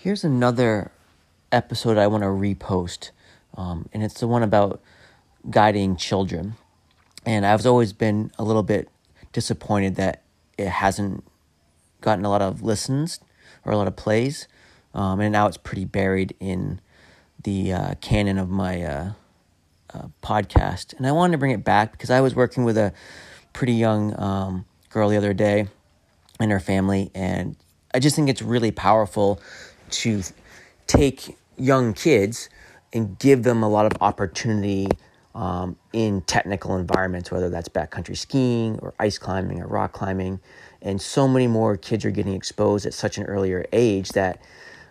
Here's another episode I want to repost, um, and it's the one about guiding children. And I've always been a little bit disappointed that it hasn't gotten a lot of listens or a lot of plays, um, and now it's pretty buried in the uh, canon of my uh, uh, podcast. And I wanted to bring it back because I was working with a pretty young um, girl the other day and her family, and I just think it's really powerful to take young kids and give them a lot of opportunity um, in technical environments, whether that's backcountry skiing or ice climbing or rock climbing. And so many more kids are getting exposed at such an earlier age that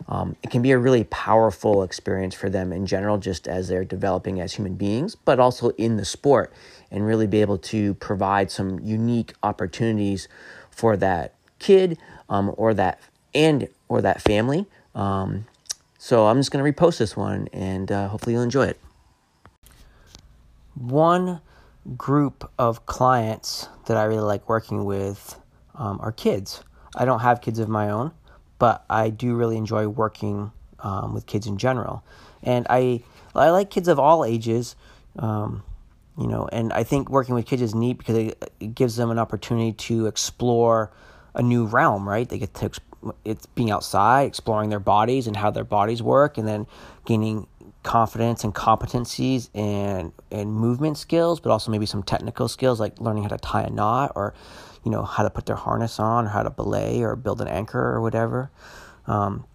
um, it can be a really powerful experience for them in general, just as they're developing as human beings, but also in the sport, and really be able to provide some unique opportunities for that kid um, or that and or that family um, so I'm just going to repost this one and uh, hopefully you'll enjoy it. One group of clients that I really like working with um, are kids. I don't have kids of my own, but I do really enjoy working um, with kids in general. And I, I like kids of all ages, um, you know, and I think working with kids is neat because it, it gives them an opportunity to explore a new realm, right? They get to it's being outside, exploring their bodies and how their bodies work, and then gaining confidence and competencies and and movement skills, but also maybe some technical skills like learning how to tie a knot or you know how to put their harness on or how to belay or build an anchor or whatever. Um,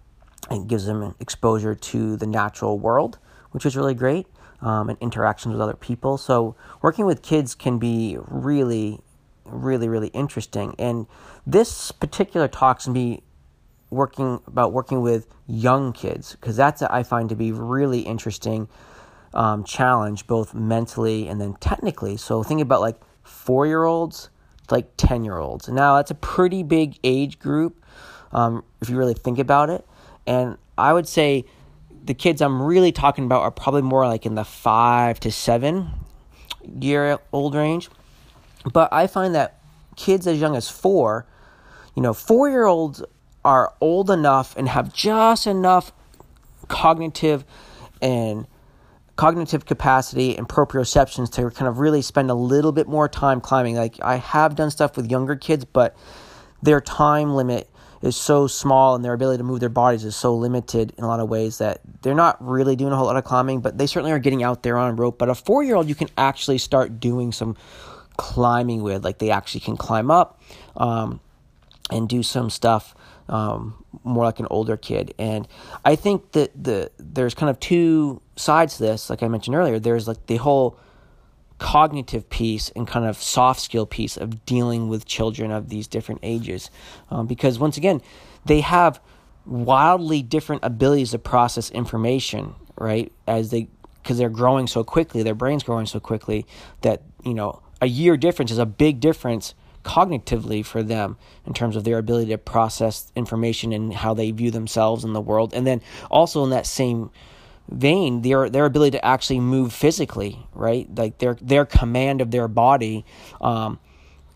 it gives them exposure to the natural world, which is really great, um, and interactions with other people. So working with kids can be really, really, really interesting. And this particular talk can be working about working with young kids because that's I find to be really interesting um, challenge both mentally and then technically. So think about like four year olds, like ten year olds. Now that's a pretty big age group um, if you really think about it. And I would say the kids I'm really talking about are probably more like in the five to seven year old range. But I find that kids as young as four, you know, four year olds are old enough and have just enough cognitive and cognitive capacity and proprioceptions to kind of really spend a little bit more time climbing. Like I have done stuff with younger kids, but their time limit is so small and their ability to move their bodies is so limited in a lot of ways that they're not really doing a whole lot of climbing, but they certainly are getting out there on rope. But a four year old, you can actually start doing some climbing with. Like they actually can climb up um, and do some stuff um, more like an older kid. And I think that the there's kind of two sides to this. Like I mentioned earlier, there's like the whole cognitive piece and kind of soft skill piece of dealing with children of these different ages, um, because once again, they have wildly different abilities to process information. Right as they because they're growing so quickly, their brains growing so quickly that you know a year difference is a big difference cognitively for them in terms of their ability to process information and how they view themselves in the world. And then also in that same vein, their their ability to actually move physically, right? Like their their command of their body um,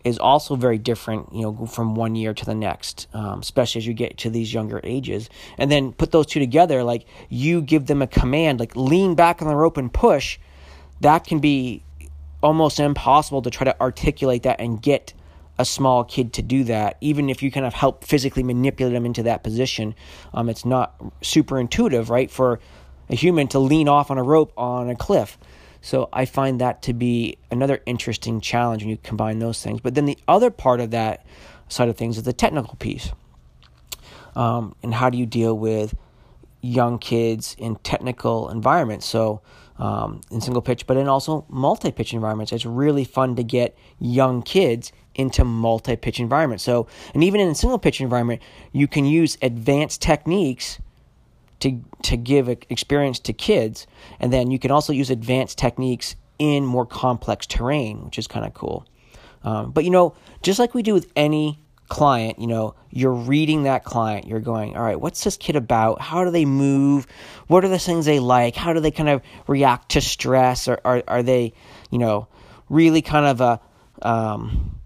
is also very different, you know, from one year to the next, um, especially as you get to these younger ages. And then put those two together, like you give them a command, like lean back on the rope and push. That can be almost impossible to try to articulate that and get a small kid to do that, even if you kind of help physically manipulate them into that position. Um, it's not super intuitive, right, for a human to lean off on a rope on a cliff. So I find that to be another interesting challenge when you combine those things. But then the other part of that side of things is the technical piece. Um, and how do you deal with young kids in technical environments? So um, in single pitch, but in also multi pitch environments. It's really fun to get young kids into multi pitch environments. So, and even in a single pitch environment, you can use advanced techniques to to give experience to kids, and then you can also use advanced techniques in more complex terrain, which is kind of cool. Um, but you know, just like we do with any client, you know, you're reading that client, you're going, all right, what's this kid about? How do they move? What are the things they like? How do they kind of react to stress? Or are, are they, you know, really kind of a, um,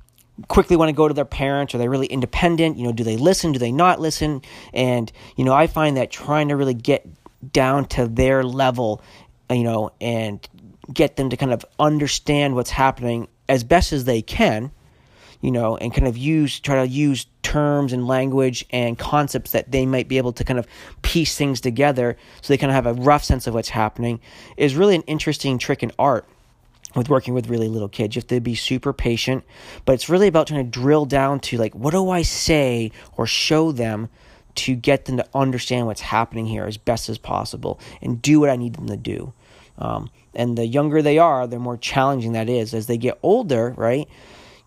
quickly want to go to their parents? Are they really independent? You know, do they listen? Do they not listen? And, you know, I find that trying to really get down to their level, you know, and get them to kind of understand what's happening as best as they can, you know, and kind of use, try to use terms and language and concepts that they might be able to kind of piece things together so they kind of have a rough sense of what's happening is really an interesting trick in art with working with really little kids. You have to be super patient, but it's really about trying to drill down to like, what do I say or show them to get them to understand what's happening here as best as possible and do what I need them to do. Um, and the younger they are, the more challenging that is. As they get older, right?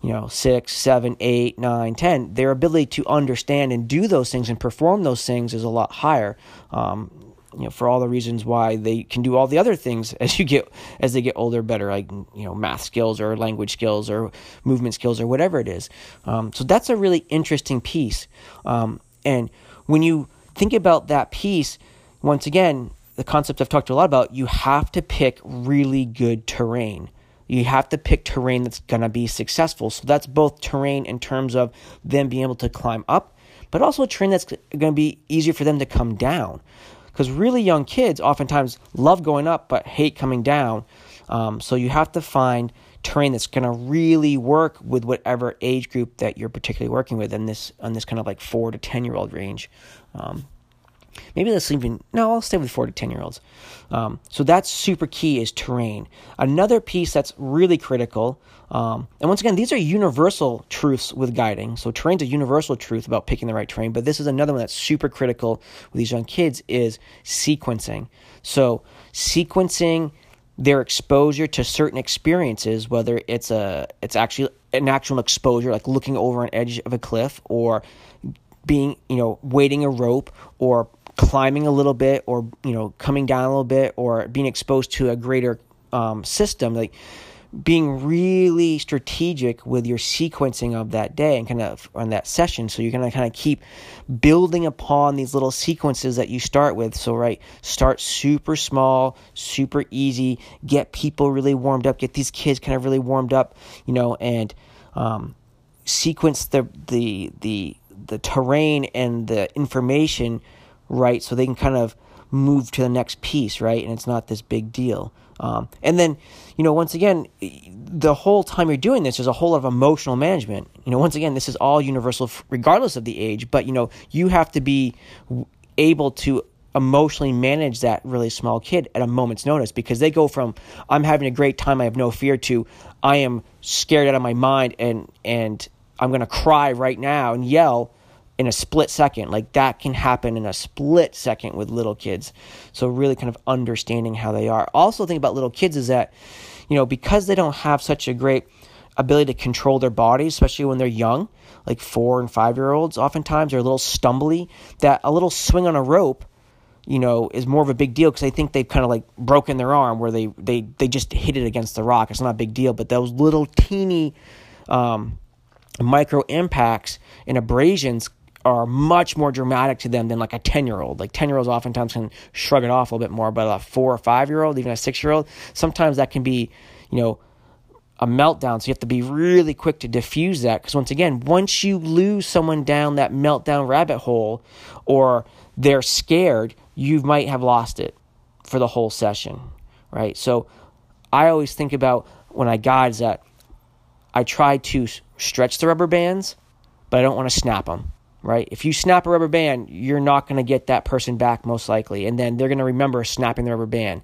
You know, six, seven, eight, nine, ten, their ability to understand and do those things and perform those things is a lot higher. Um, you know, for all the reasons why they can do all the other things as you get as they get older better, like you know, math skills or language skills or movement skills or whatever it is. Um, so that's a really interesting piece. Um, and when you think about that piece, once again, the concept I've talked a lot about, you have to pick really good terrain. You have to pick terrain that's going to be successful. So that's both terrain in terms of them being able to climb up, but also terrain that's going to be easier for them to come down because really young kids oftentimes love going up but hate coming down. Um, so you have to find terrain that's going to really work with whatever age group that you're particularly working with in this on this kind of like four to ten year old range. Um, maybe let's even no, I'll stay with four to ten year olds. Um, so that's super key is terrain. Another piece that's really critical um, and once again, these are universal truths with guiding. So terrain's a universal truth about picking the right terrain, but this is another one that's super critical with these young kids is sequencing. So sequencing their exposure to certain experiences, whether it's a it's actually an actual exposure, like looking over an edge of a cliff, or being you know weighting a rope, or climbing a little bit, or you know coming down a little bit, or being exposed to a greater um, system, like being really strategic with your sequencing of that day and kind of on that session. So you're going to kind of keep building upon these little sequences that you start with. So, right, start super small, super easy, get people really warmed up, get these kids kind of really warmed up, you know, and um, sequence the, the, the, the terrain and the information right so they can kind of move to the next piece, right? And it's not this big deal. Um, and then, you know, once again, the whole time you're doing this, there's a whole lot of emotional management. You know, once again, this is all universal regardless of the age, but, you know, you have to be able to emotionally manage that really small kid at a moment's notice because they go from I'm having a great time, I have no fear to I am scared out of my mind and and I'm going to cry right now and yell in a split second. Like that can happen in a split second with little kids. So really kind of understanding how they are. Also think about little kids is that, you know, because they don't have such a great ability to control their bodies, especially when they're young, like four and five year olds, oftentimes they're a little stumbly, that a little swing on a rope you know, is more of a big deal because I think they've kind of like broken their arm where they, they, they just hit it against the rock. It's not a big deal, but those little teeny um, micro impacts and abrasions are much more dramatic to them than like a 10 year old. Like 10 year olds oftentimes can shrug it off a little bit more, but a four or five year old, even a six year old, sometimes that can be, you know, a meltdown. So you have to be really quick to diffuse that. Because once again, once you lose someone down that meltdown rabbit hole or they're scared, you might have lost it for the whole session, right? So I always think about when I guide that I try to stretch the rubber bands, but I don't want to snap them right? If you snap a rubber band, you're not going to get that person back most likely. And then they're going to remember snapping the rubber band.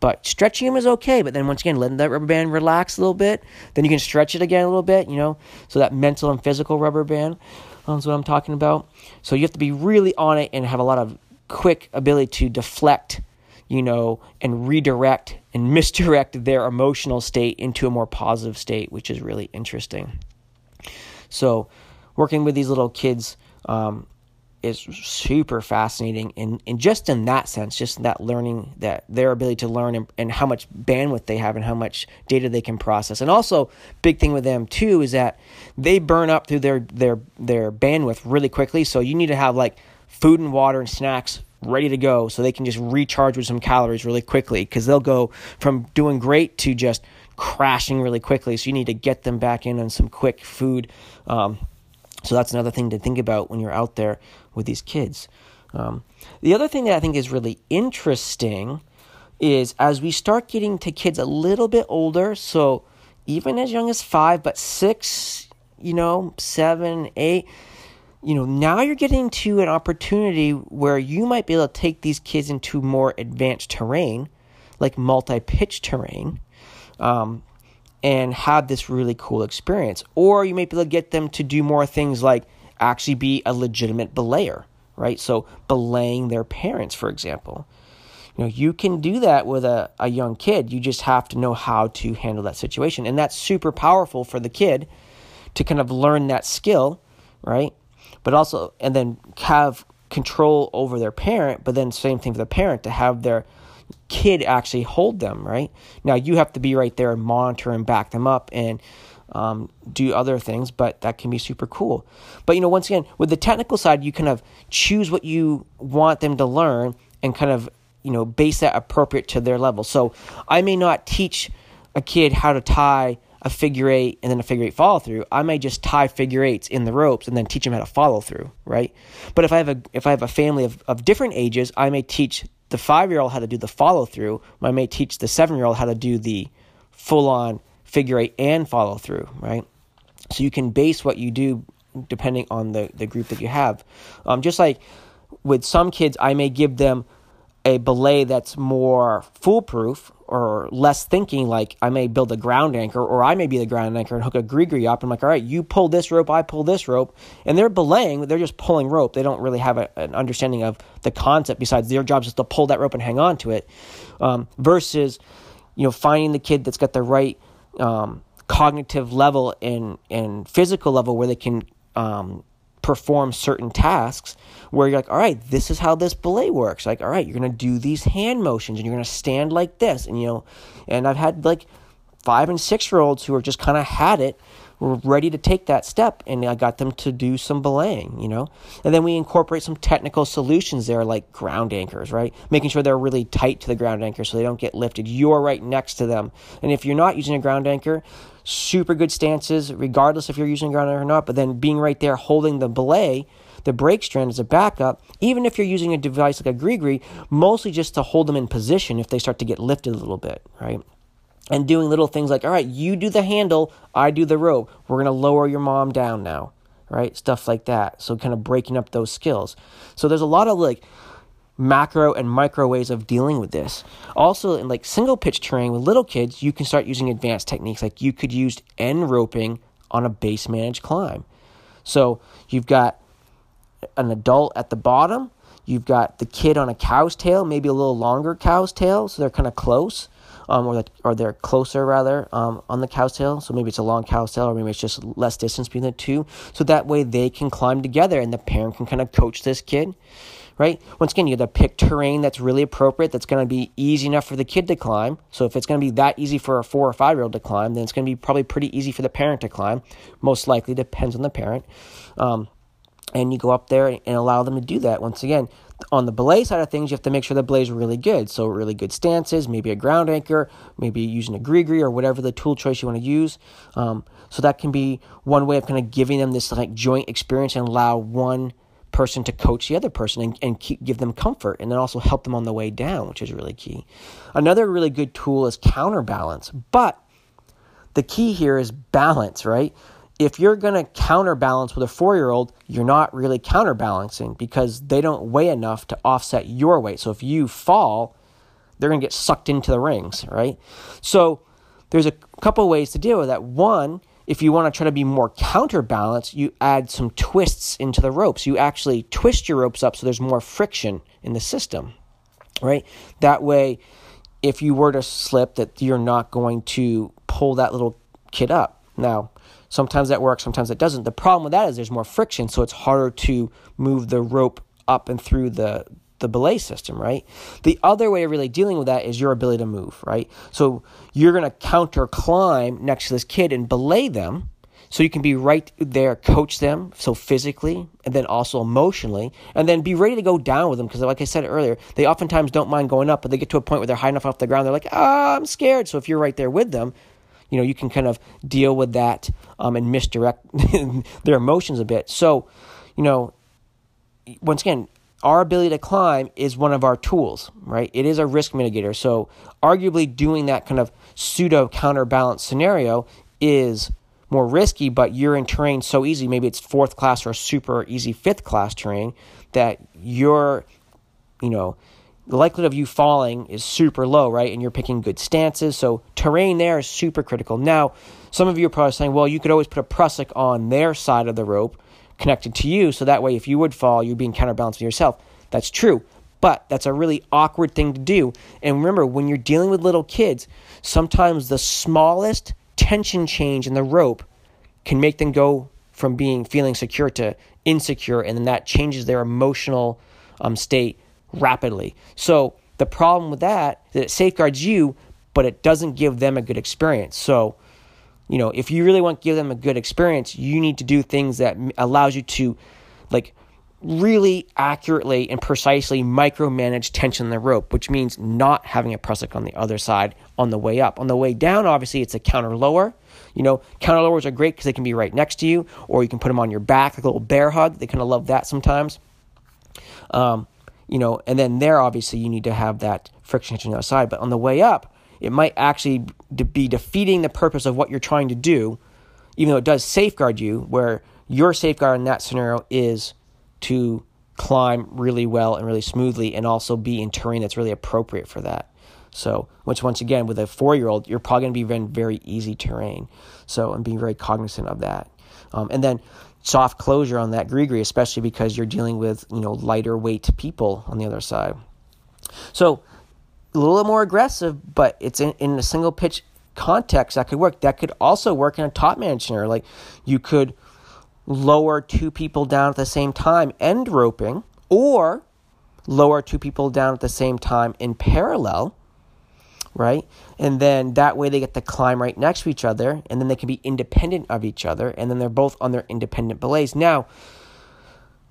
But stretching them is okay. But then once again, letting that rubber band relax a little bit, then you can stretch it again a little bit, you know? So that mental and physical rubber band um, is what I'm talking about. So you have to be really on it and have a lot of quick ability to deflect, you know, and redirect and misdirect their emotional state into a more positive state, which is really interesting. So working with these little kids um, is super fascinating and, and just in that sense just that learning that their ability to learn and, and how much bandwidth they have and how much data they can process and also big thing with them too is that they burn up through their their their bandwidth really quickly so you need to have like food and water and snacks ready to go so they can just recharge with some calories really quickly because they'll go from doing great to just crashing really quickly. So you need to get them back in on some quick food. Um, so that's another thing to think about when you're out there with these kids. Um, the other thing that I think is really interesting is as we start getting to kids a little bit older, so even as young as five, but six, you know, seven, eight, you know, now you're getting to an opportunity where you might be able to take these kids into more advanced terrain, like multi pitch terrain, um, and have this really cool experience. Or you may be able to get them to do more things like actually be a legitimate belayer, right? So, belaying their parents, for example. You know, you can do that with a, a young kid. You just have to know how to handle that situation. And that's super powerful for the kid to kind of learn that skill, right? But also, and then have control over their parent, but then same thing for the parent to have their kid actually hold them, right? Now you have to be right there and monitor and back them up and um, do other things, but that can be super cool. But you know, once again, with the technical side, you kind of choose what you want them to learn and kind of you know base that appropriate to their level. So I may not teach a kid how to tie a figure eight and then a figure eight follow through. I may just tie figure eights in the ropes and then teach them how to follow through, right? But if I have a if I have a family of, of different ages, I may teach the five year old how to do the follow through. I may teach the seven year old how to do the full on figure eight and follow through, right? So you can base what you do depending on the, the group that you have. Um, just like with some kids, I may give them a belay that's more foolproof or less thinking, like I may build a ground anchor or I may be the ground anchor and hook a gree up. I'm like, all right, you pull this rope, I pull this rope. And they're belaying, they're just pulling rope. They don't really have a, an understanding of the concept besides their job is just to pull that rope and hang on to it. Um, versus, you know, finding the kid that's got the right um, cognitive level and, and physical level where they can um, perform certain tasks where you're like, all right, this is how this belay works. Like, all right, you're gonna do these hand motions and you're gonna stand like this, and you know, and I've had like five and six year olds who are just kind of had it were ready to take that step and I got them to do some belaying, you know? And then we incorporate some technical solutions there like ground anchors, right? Making sure they're really tight to the ground anchor so they don't get lifted. You're right next to them. And if you're not using a ground anchor, super good stances, regardless if you're using ground or not, but then being right there holding the belay, the brake strand as a backup, even if you're using a device like a gree mostly just to hold them in position if they start to get lifted a little bit, right? and doing little things like, all right, you do the handle, I do the rope. We're going to lower your mom down now, right? Stuff like that. So, kind of breaking up those skills. So, there's a lot of like macro and micro ways of dealing with this. Also, in like single pitch terrain with little kids, you can start using advanced techniques. Like you could use end roping on a base managed climb. So, you've got an adult at the bottom, you've got the kid on a cow's tail, maybe a little longer cow's tail, so they're kind of close um, or that or they're closer rather um, on the cow's tail. So maybe it's a long cow's tail, or maybe it's just less distance between the two. So that way they can climb together, and the parent can kind of coach this kid. Right. Once again, you have to pick terrain that's really appropriate. That's going to be easy enough for the kid to climb. So if it's going to be that easy for a four or five year old to climb, then it's going to be probably pretty easy for the parent to climb. Most likely depends on the parent. Um, and you go up there and allow them to do that. Once again, on the belay side of things, you have to make sure the belays are really good. So really good stances, maybe a ground anchor, maybe using a gree or whatever the tool choice you want to use. Um, so that can be one way of kind of giving them this like joint experience and allow one person to coach the other person and, and keep, give them comfort and then also help them on the way down, which is really key. Another really good tool is counterbalance, but the key here is balance, right? if you're going to counterbalance with a four year old, you're not really counterbalancing because they don't weigh enough to offset your weight. So if you fall, they're going to get sucked into the rings, right? So there's a couple ways to deal with that. One, if you want to try to be more counterbalance, you add some twists into the ropes. You actually twist your ropes up so there's more friction in the system, right? That way, if you were to slip, that you're not going to pull that little kid up. Now, Sometimes that works, sometimes it doesn't. The problem with that is there's more friction, so it's harder to move the rope up and through the the belay system, right? The other way of really dealing with that is your ability to move, right? So you're going to counter climb next to this kid and belay them. So you can be right there, coach them, so physically and then also emotionally, and then be ready to go down with them. Because, like I said earlier, they oftentimes don't mind going up, but they get to a point where they're high enough off the ground. They're like, ah, I'm scared. So if you're right there with them, you know, you can kind of deal with that um, and misdirect their emotions a bit. So, you know, once again, our ability to climb is one of our tools, right? It is a risk mitigator. So, arguably, doing that kind of pseudo counterbalance scenario is more risky, but you're in terrain so easy. Maybe it's fourth class or super easy fifth class terrain that you're, you know, the likelihood of you falling is super low, right? And you're picking good stances. So terrain there is super critical. Now, some of you are probably saying, well, you could always put a prusik on their side of the rope connected to you. So that way, if you would fall, you're being counterbalanced with yourself. That's true. But that's a really awkward thing to do. And remember, when you're dealing with little kids, sometimes the smallest tension change in the rope can make them go from being feeling secure to insecure, and then that changes their emotional um, state rapidly. So the problem with that is that it safeguards you, but it doesn't give them a good experience. So, you know, if you really want to give them a good experience, you need to do things that allows you to, like, really accurately and precisely micromanage tension in the rope, which means not having a prusik on the other side on the way up. On the way down, obviously, it's a counter lower. You know, counter lowers are great because they can be right next to you, or you can put them on your back, like a little bear hug. They kind of love that sometimes. Um, you know, and then there, obviously, you need to have that friction tension on the other side. But on the way up, it might actually be defeating the purpose of what you're trying to do, even though it does safeguard you, where your safeguard in that scenario is to climb really well and really smoothly and also be in terrain that's really appropriate for that. So, which once again, with a four year old, you're probably going to be in very easy terrain. So, and being very cognizant of that. Um, and then soft closure on that gree especially because you're dealing with, you know, lighter weight people on the other side. So, a little more aggressive, but it's in, in a single pitch context that could work. That could also work in a top man scenario. Like you could lower two people down at the same time end roping, or lower two people down at the same time in parallel, right? And then that way they get to climb right next to each other, and then they can be independent of each other, and then they're both on their independent belays. Now,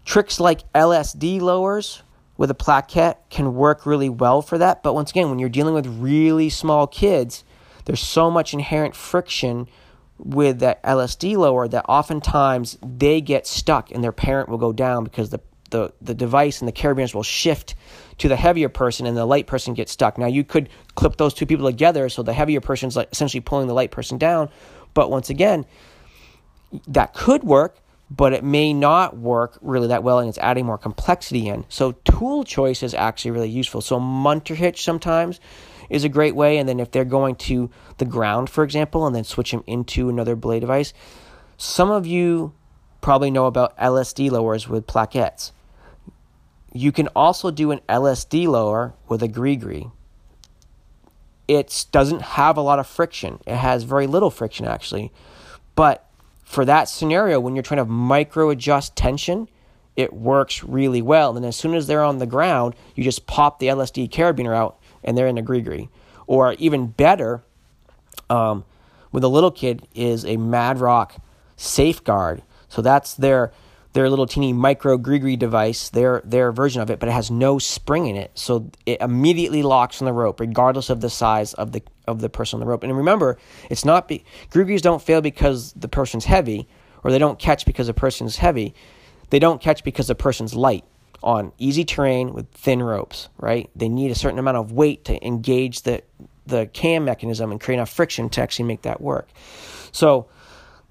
tricks like LSD lowers with a plaquette can work really well for that, but once again, when you're dealing with really small kids, there's so much inherent friction with that LSD lower that oftentimes they get stuck and their parent will go down because the, the, the device and the carabiners will shift to the heavier person and the light person gets stuck. Now you could clip those two people together so the heavier person's like essentially pulling the light person down, but once again, that could work, but it may not work really that well and it's adding more complexity in. So tool choice is actually really useful. So munter hitch sometimes is a great way. And then if they're going to the ground, for example, and then switch them into another belay device, some of you probably know about LSD lowers with plaquettes. You can also do an LSD lower with a GriGri. It doesn't have a lot of friction. It has very little friction actually. But for that scenario, when you're trying to micro adjust tension, it works really well. And as soon as they're on the ground, you just pop the LSD carabiner out and they're in a gree Or even better, um, with a little kid is a Mad Rock Safeguard. So that's their their little teeny micro gree device, their their version of it, but it has no spring in it, so it immediately locks on the rope, regardless of the size of the of the person on the rope. And remember, it's not be, gree don't fail because the person's heavy, or they don't catch because the person's heavy. They don't catch because the person's light on easy terrain with thin ropes, right? They need a certain amount of weight to engage the the cam mechanism and create enough friction to actually make that work. So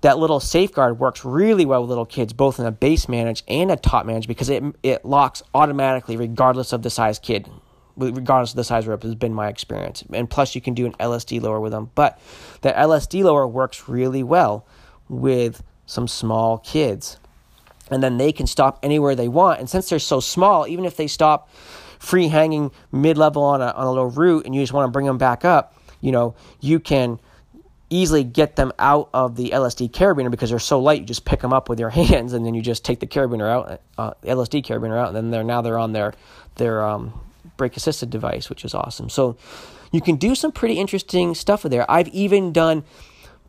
that little safeguard works really well with little kids, both in a base manage and a top manage, because it it locks automatically regardless of the size kid, regardless of the size rope has been my experience. And plus, you can do an LSD lower with them. But that LSD lower works really well with some small kids and then they can stop anywhere they want. And since they're so small, even if they stop free hanging mid level on a, on a low route and you just want to bring them back up, you know, you can easily get them out of the LSD carabiner because they're so light. You just pick them up with your hands and then you just take the carabiner out, uh, LSD carabiner out, and then they're now they're on their their um, brake assisted device, which is awesome. So you can do some pretty interesting stuff with there. I've even done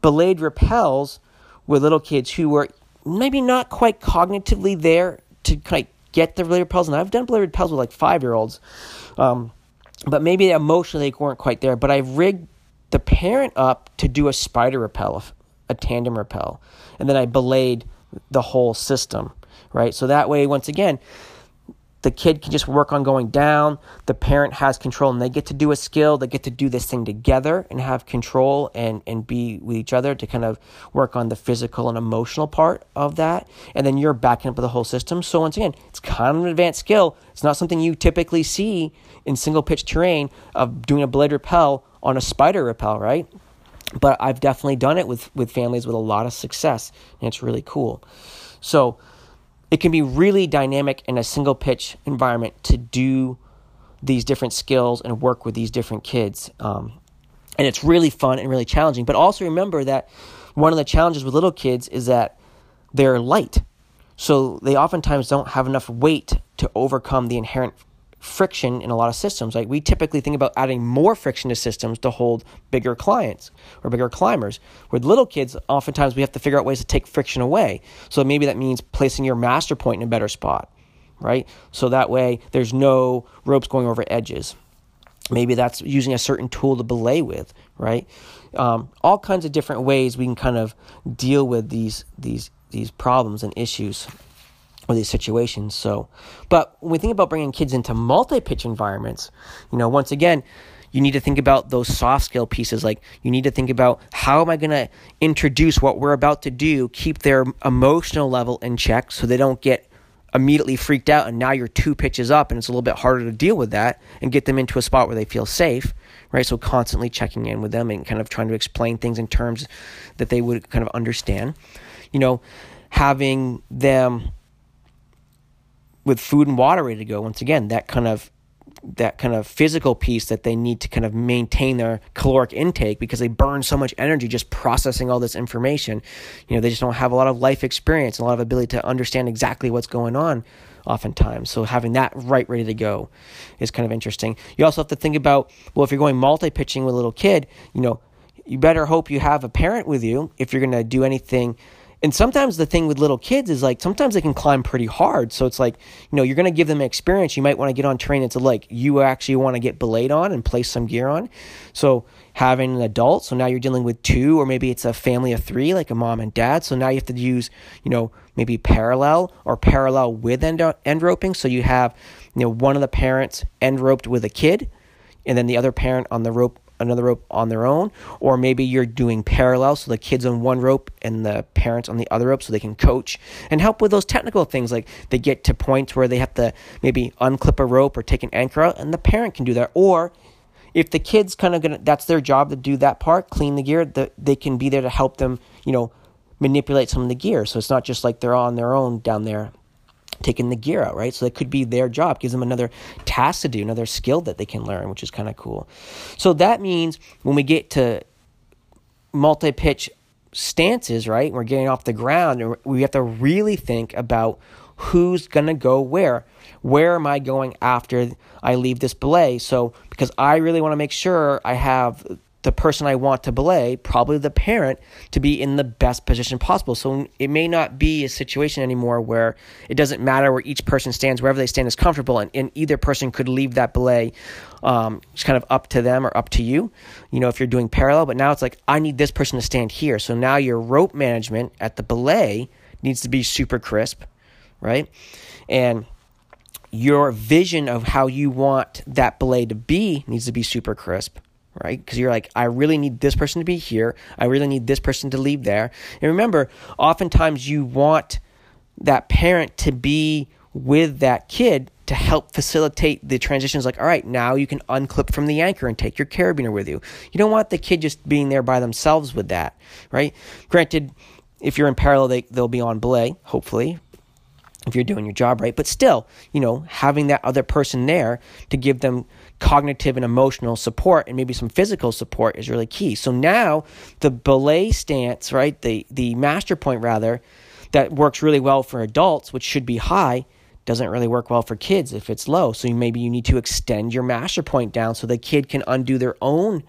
belayed rappels with little kids who were maybe not quite cognitively there to kind of get the belayed rappels, And I've done belayed rappels with like five year olds, um, but maybe emotionally they weren't quite there. But I've rigged the parent up to do a spider rappel, a tandem rappel, and then I belayed the whole system, right? So that way, once again, the kid can just work on going down. The parent has control and they get to do a skill. They get to do this thing together and have control and, and be with each other to kind of work on the physical and emotional part of that. And then you're backing up with the whole system. So, once again, it's kind of an advanced skill. It's not something you typically see in single pitch terrain of doing a belayed rappel on a spider rappel, right? But I've definitely done it with, with families with a lot of success, and it's really cool. So, it can be really dynamic in a single pitch environment to do these different skills and work with these different kids. Um, and it's really fun and really challenging. But also remember that one of the challenges with little kids is that they're light. So they oftentimes don't have enough weight to overcome the inherent friction in a lot of systems. Like we typically think about adding more friction to systems to hold bigger clients or bigger climbers. With little kids, oftentimes we have to figure out ways to take friction away. So maybe that means placing your master point in a better spot, right? So that way there's no ropes going over edges. Maybe that's using a certain tool to belay with, right? Um, all kinds of different ways we can kind of deal with these these these problems and issues or these situations. So, but when we think about bringing kids into multi-pitch environments, you know, once again, you need to think about those soft skill pieces. Like you need to think about how am I going to introduce what we're about to do, keep their emotional level in check so they don't get immediately freaked out and now you're two pitches up and it's a little bit harder to deal with that and get them into a spot where they feel safe right so constantly checking in with them and kind of trying to explain things in terms that they would kind of understand you know having them with food and water ready to go. Once again, that kind of that kind of physical piece that they need to kind of maintain their caloric intake because they burn so much energy just processing all this information. You know, they just don't have a lot of life experience and a lot of ability to understand exactly what's going on oftentimes. So having that right ready to go is kind of interesting. You also have to think about, well, if you're going multi-pitching with a little kid, you know, you better hope you have a parent with you if you're going to do anything and sometimes the thing with little kids is like sometimes they can climb pretty hard. So it's like, you know, you're going to give them experience. You might want to get on terrain that's like you actually want to get belayed on and place some gear on. So having an adult, so now you're dealing with two, or maybe it's a family of three, like a mom and dad. So now you have to use, you know, maybe parallel or parallel with end, end roping. So you have, you know, one of the parents end roped with a kid, and then the other parent on the rope another rope on their own, or maybe you're doing parallel, so the kids on one rope and the parents on the other rope, so they can coach and help with those technical things. Like they get to points where they have to maybe unclip a rope or take an anchor out, and the parent can do that. Or if the kid's kind of gonna, that's their job to do that part, clean the gear. The, they can be there to help them, you know, manipulate some of the gear. So it's not just like they're on their own down there taking the gear out, right? So that could be their job, gives them another task to do, another skill that they can learn, which is kind of cool. So that means when we get to multi pitch stances, right? We're getting off the ground, and we have to really think about who's going to go where. Where am I going after I leave this belay? So, because I really want to make sure I have the person I want to belay, probably the parent, to be in the best position possible. So it may not be a situation anymore where it doesn't matter where each person stands, wherever they stand is comfortable, and, and either person could leave that belay. Um, it's kind of up to them or up to you, you know, if you're doing parallel. But now it's like, I need this person to stand here. So now your rope management at the belay needs to be super crisp, right? And your vision of how you want that belay to be needs to be super crisp right? Because you're like, I really need this person to be here. I really need this person to leave there. And remember, oftentimes you want that parent to be with that kid to help facilitate the transitions like all right now you can unclip from the anchor and take your carabiner with you you don't want the kid just being there by themselves with that right granted if you're in parallel they, they'll be on belay hopefully if you're doing your job right but still you know having that other person there to give them cognitive and emotional support and maybe some physical support is really key. So now the belay stance, right, the the master point rather, that works really well for adults, which should be high, doesn't really work well for kids if it's low. So maybe you need to extend your master point down so the kid can undo their own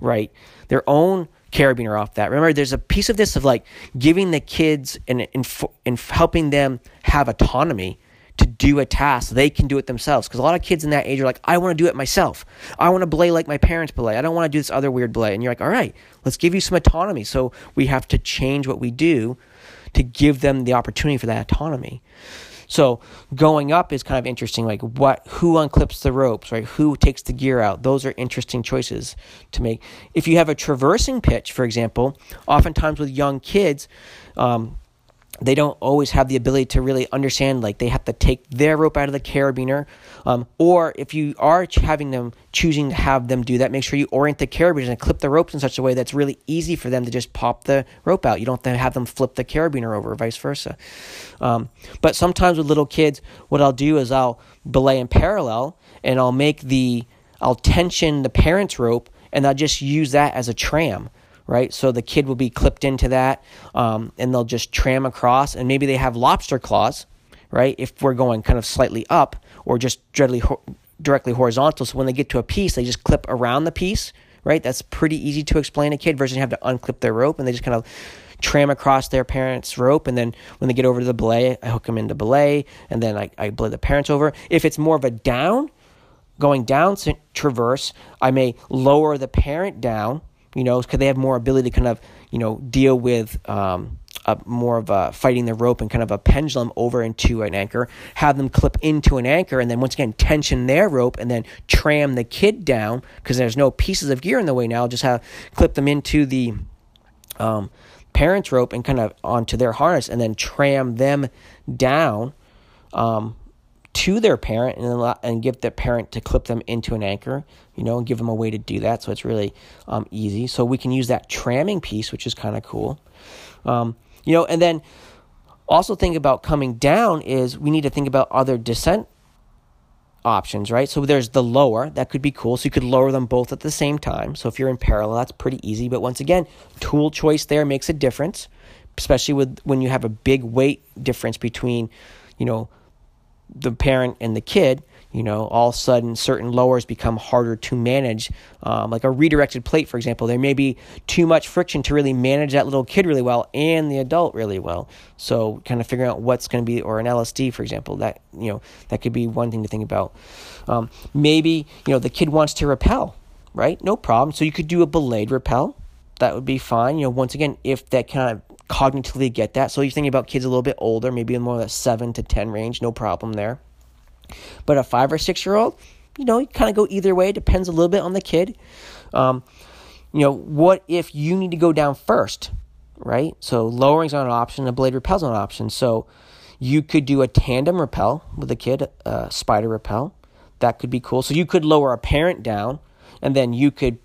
right, their own carabiner off that. Remember, there's a piece of this of like giving the kids and and, and helping them have autonomy to do a task. They can do it themselves. Because a lot of kids in that age are like, I want to do it myself. I want to belay like my parents belay. I don't want to do this other weird belay. And you're like, all right, let's give you some autonomy. So we have to change what we do to give them the opportunity for that autonomy. So going up is kind of interesting. Like what, who unclips the ropes, right? Who takes the gear out? Those are interesting choices to make. If you have a traversing pitch, for example, oftentimes with young kids, um, they don't always have the ability to really understand like they have to take their rope out of the carabiner um, or if you are having them choosing to have them do that make sure you orient the carabiners and clip the ropes in such a way that's really easy for them to just pop the rope out. You don't have to have them flip the carabiner over or vice versa. Um, but sometimes with little kids what i'll do is i'll belay in parallel and i'll make the i'll tension the parent's rope and i'll just use that as a tram right? So the kid will be clipped into that, um, and they'll just tram across, and maybe they have lobster claws, right? If we're going kind of slightly up or just directly directly horizontal. So when they get to a piece, they just clip around the piece, right? That's pretty easy to explain to a kid versus you have to unclip their rope, and they just kind of tram across their parents' rope, and then when they get over to the belay, I hook them into belay, and then I, I belay the parents over. If it's more of a down, going down traverse, I may lower the parent down you know, because they have more ability to kind of, you know, deal with um, a, more of a fighting the rope and kind of a pendulum over into an anchor, have them clip into an anchor, and then once again tension their rope and then tram the kid down because there's no pieces of gear in the way now. Just have clip them into the um, parent's rope and kind of onto their harness and then tram them down. Um, to their parent and and give the parent to clip them into an anchor, you know, and give them a way to do that. So it's really um, easy. So we can use that tramming piece, which is kind of cool. Um, you know, and then also think about coming down is we need to think about other descent options, right? So there's the lower, that could be cool. So you could lower them both at the same time. So if you're in parallel, that's pretty easy. But once again, tool choice there makes a difference, especially with when you have a big weight difference between, you know, the parent and the kid, you know, all of a sudden certain lowers become harder to manage. Um, like a redirected plate, for example, there may be too much friction to really manage that little kid really well and the adult really well. So, kind of figuring out what's going to be, or an LSD, for example, that you know that could be one thing to think about. Um, maybe you know the kid wants to rappel, right? No problem. So you could do a belayed rappel. That would be fine. You know, once again, if that kind of cognitively get that. So you're thinking about kids a little bit older, maybe in more of that seven to ten range, no problem there. But a five or six year old, you know, you kind of go either way. Depends a little bit on the kid. Um, you know, what if you need to go down first, right? So lowering's not an option, a belayed rappel's not an option. So you could do a tandem rappel with a kid, a spider rappel. That could be cool. So you could lower a parent down, and then you could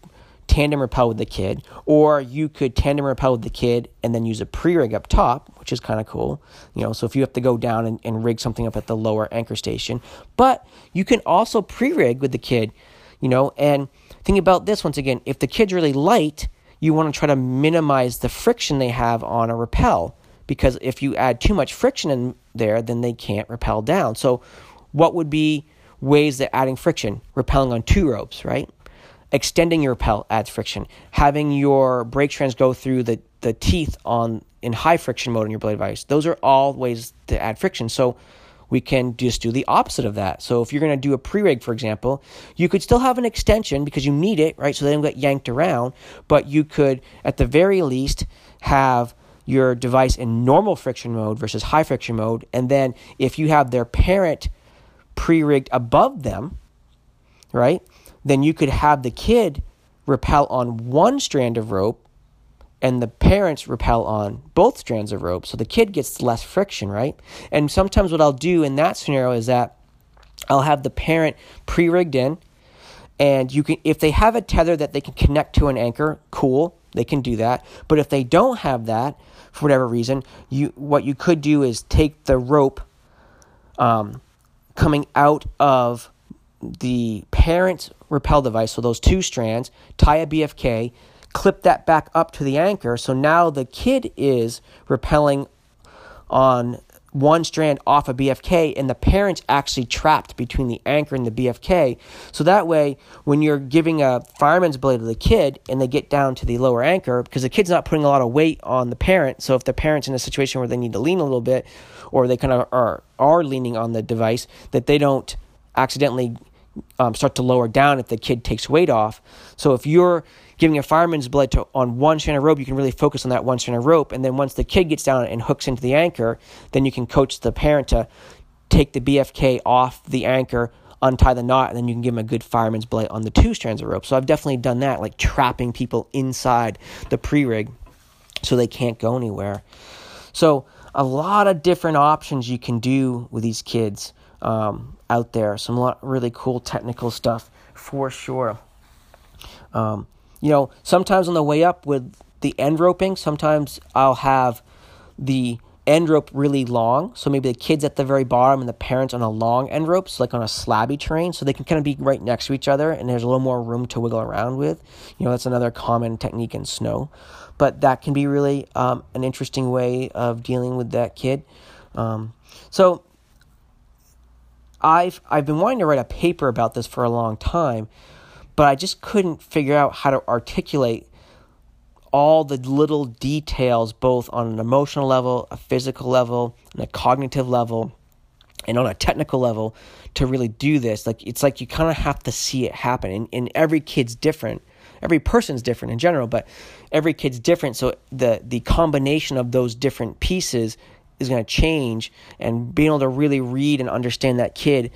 tandem rappel with the kid, or you could tandem rappel with the kid and then use a pre rig up top, which is kind of cool. You know, so if you have to go down and, and rig something up at the lower anchor station, but you can also pre rig with the kid, you know, and think about this once again if the kid's really light, you want to try to minimize the friction they have on a rappel because if you add too much friction in there, then they can't rappel down. So, what would be ways that adding friction? Rappelling on two ropes, right? Extending your rappel adds friction. Having your brake strands go through the, the teeth on in high friction mode in your belay device. Those are all ways to add friction. So we can just do the opposite of that. So if you're going to do a pre-rig, for example, you could still have an extension because you need it, right? So they don't get yanked around. But you could, at the very least, have your device in normal friction mode versus high friction mode. And then if you have their parent pre-rigged above them, right? Then you could have the kid rappel on one strand of rope and the parents rappel on both strands of rope. So the kid gets less friction, right? And sometimes what I'll do in that scenario is that I'll have the parent pre rigged in. And you can, if they have a tether that they can connect to an anchor, cool, they can do that. But if they don't have that, for whatever reason, you what you could do is take the rope um, coming out of the parent rappel device, so those two strands, tie a BFK, clip that back up to the anchor. So now the kid is rappelling on one strand off a BFK and the parent's actually trapped between the anchor and the BFK. So that way, when you're giving a fireman's belay to the kid and they get down to the lower anchor, because the kid's not putting a lot of weight on the parent, so if the parent's in a situation where they need to lean a little bit or they kind of are, are leaning on the device, that they don't accidentally um, start to lower down if the kid takes weight off. So if you're giving a fireman's belay to, on one strand of rope, you can really focus on that one strand of rope. And then once the kid gets down and hooks into the anchor, then you can coach the parent to take the BFK off the anchor, untie the knot, and then you can give them a good fireman's belay on the two strands of rope. So I've definitely done that, like trapping people inside the pre rig so they can't go anywhere. So a lot of different options you can do with these kids um, out there. Some lot, really cool technical stuff for sure. Um, you know, sometimes on the way up with the end roping, sometimes I'll have the end rope really long. So maybe the kids at the very bottom and the parents on a long end rope, so like on a slabby terrain, so they can kind of be right next to each other and there's a little more room to wiggle around with. You know, that's another common technique in snow. But that can be really um, an interesting way of dealing with that kid. Um, so I've I've been wanting to write a paper about this for a long time but I just couldn't figure out how to articulate all the little details, both on an emotional level, a physical level, and a cognitive level, and on a technical level to really do this. Like it's like you kind of have to see it happen. And, and every kid's different. Every person's different in general, but every kid's different. So the the combination of those different pieces is going to change. And being able to really read and understand that kid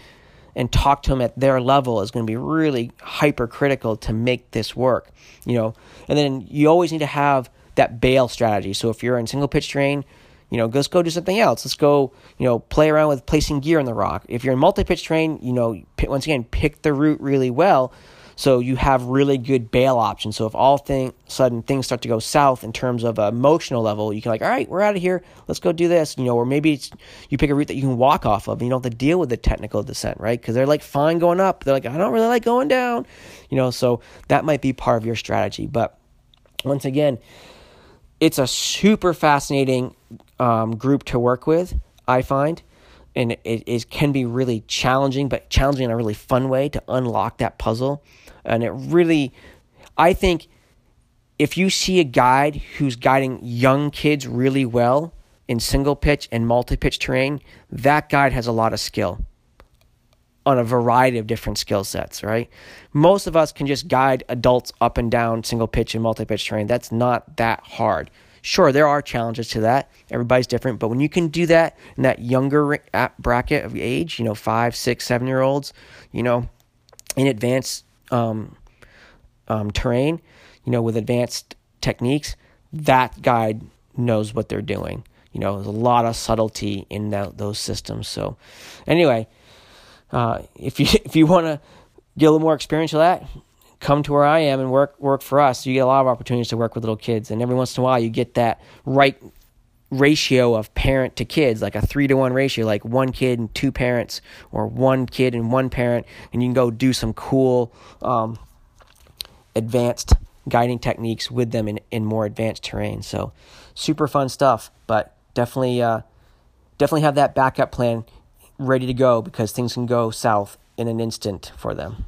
and talk to them at their level is going to be really hypercritical to make this work, you know. And then you always need to have that bail strategy. So if you're in single pitch terrain, you know, let's go do something else. Let's go, you know, play around with placing gear in the rock. If you're in multi pitch terrain, you know, once again, pick the route really well so you have really good bail options. So if all thing sudden things start to go south in terms of emotional level, you can like, all right, we're out of here. Let's go do this. You know, or maybe you pick a route that you can walk off of, and you don't have to deal with the technical descent, right? Because they're like fine going up. They're like, I don't really like going down. You know, so that might be part of your strategy. But once again, it's a super fascinating um, group to work with. I find and it, it can be really challenging, but challenging in a really fun way to unlock that puzzle. And it really, I think, if you see a guide who's guiding young kids really well in single pitch and multi pitch terrain, that guide has a lot of skill on a variety of different skill sets, right? Most of us can just guide adults up and down single pitch and multi pitch terrain. That's not that hard. Sure, there are challenges to that. Everybody's different, but when you can do that in that younger bracket of age, you know, five, six, seven year olds, you know, in advanced um, um, terrain, you know, with advanced techniques, that guide knows what they're doing. You know, there's a lot of subtlety in that, those systems. So, anyway, uh, if you if you want to get a little more experience with that, come to where I am and work work for us. You get a lot of opportunities to work with little kids, and every once in a while you get that right ratio of parent to kids, like a three to one ratio, like one kid and two parents, or one kid and one parent, and you can go do some cool um, advanced guiding techniques with them in, in more advanced terrain. So super fun stuff, but definitely uh, definitely have that backup plan ready to go because things can go south in an instant for them.